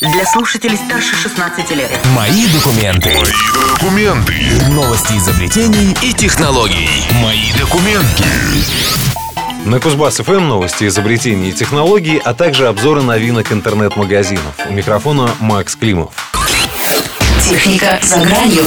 для слушателей старше 16 лет. Мои документы. Мои документы. Новости изобретений и технологий. Мои документы. На Кузбасс ФМ новости, изобретений и технологий, а также обзоры новинок интернет-магазинов. У микрофона Макс Климов. Техника за гранью.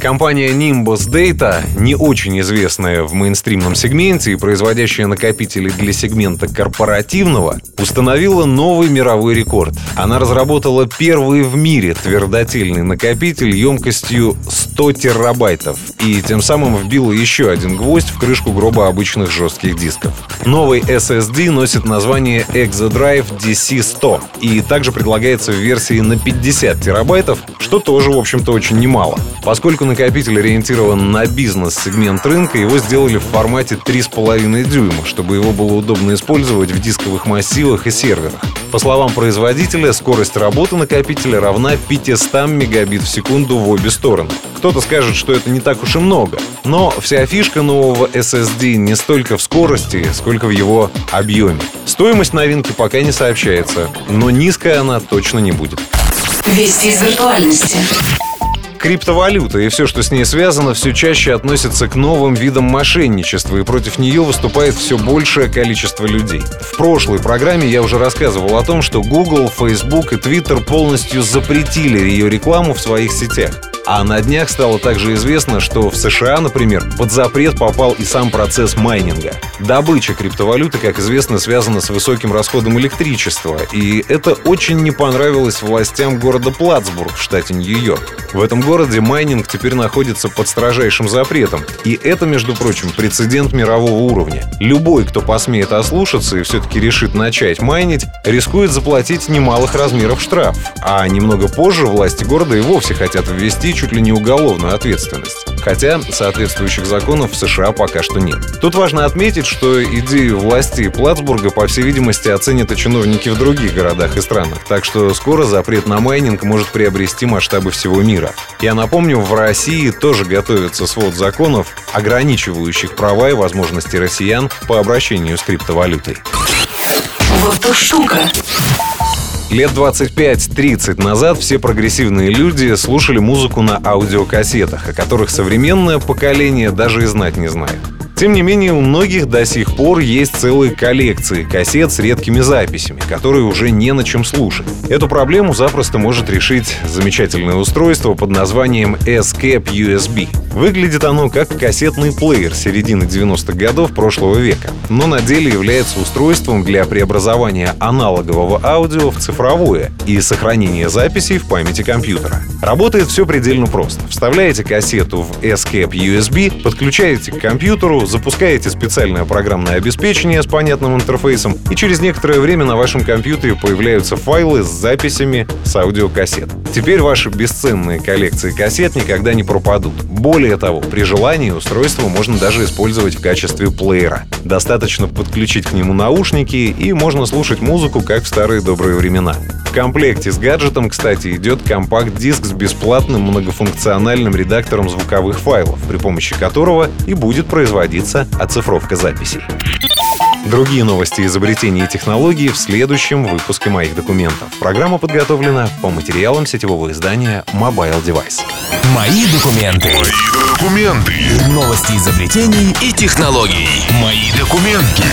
Компания Nimbus Data, не очень известная в мейнстримном сегменте и производящая накопители для сегмента корпоративного, установила новый мировой рекорд. Она разработала первый в мире твердотельный накопитель емкостью 100 терабайтов и тем самым вбила еще один гвоздь в крышку гроба обычных жестких дисков. Новый SSD носит название ExoDrive DC100 и также предлагается в версии на 50 терабайтов, что тоже, в общем-то, очень немало. Поскольку накопитель ориентирован на бизнес-сегмент рынка, его сделали в формате 3,5 дюйма, чтобы его было удобно использовать в дисковых массивах и серверах. По словам производителя, скорость работы накопителя равна 500 мегабит в секунду в обе стороны. Кто-то скажет, что это не так уж и много, но вся фишка нового SSD не столько в скорости, сколько в его объеме. Стоимость новинки пока не сообщается, но низкая она точно не будет. Вести из виртуальности. Криптовалюта и все, что с ней связано, все чаще относятся к новым видам мошенничества, и против нее выступает все большее количество людей. В прошлой программе я уже рассказывал о том, что Google, Facebook и Twitter полностью запретили ее рекламу в своих сетях. А на днях стало также известно, что в США, например, под запрет попал и сам процесс майнинга. Добыча криптовалюты, как известно, связана с высоким расходом электричества, и это очень не понравилось властям города Платсбург в штате Нью-Йорк. В этом городе майнинг теперь находится под строжайшим запретом, и это, между прочим, прецедент мирового уровня. Любой, кто посмеет ослушаться и все-таки решит начать майнить, рискует заплатить немалых размеров штраф, а немного позже власти города и вовсе хотят ввести чуть ли не уголовную ответственность. Хотя соответствующих законов в США пока что нет. Тут важно отметить, что идею власти Платсбурга, по всей видимости, оценят и чиновники в других городах и странах. Так что скоро запрет на майнинг может приобрести масштабы всего мира. Я напомню, в России тоже готовится свод законов, ограничивающих права и возможности россиян по обращению с криптовалютой. Вот штука. Лет 25-30 назад все прогрессивные люди слушали музыку на аудиокассетах, о которых современное поколение даже и знать не знает. Тем не менее, у многих до сих пор есть целые коллекции кассет с редкими записями, которые уже не на чем слушать. Эту проблему запросто может решить замечательное устройство под названием S-Cap USB. Выглядит оно как кассетный плеер середины 90-х годов прошлого века, но на деле является устройством для преобразования аналогового аудио в цифровое и сохранения записей в памяти компьютера. Работает все предельно просто. Вставляете кассету в S-Cap USB, подключаете к компьютеру, запускаете специальное программное обеспечение с понятным интерфейсом, и через некоторое время на вашем компьютере появляются файлы с записями с аудиокассет. Теперь ваши бесценные коллекции кассет никогда не пропадут. Более того, при желании устройство можно даже использовать в качестве плеера. Достаточно подключить к нему наушники, и можно слушать музыку, как в старые добрые времена. В комплекте с гаджетом, кстати, идет компакт-диск с бесплатным многофункциональным редактором звуковых файлов, при помощи которого и будет производиться оцифровка записей. Другие новости изобретений и технологий в следующем выпуске моих документов. Программа подготовлена по материалам сетевого издания Mobile Device. Мои документы. Мои документы. Новости изобретений и технологий. Мои документы.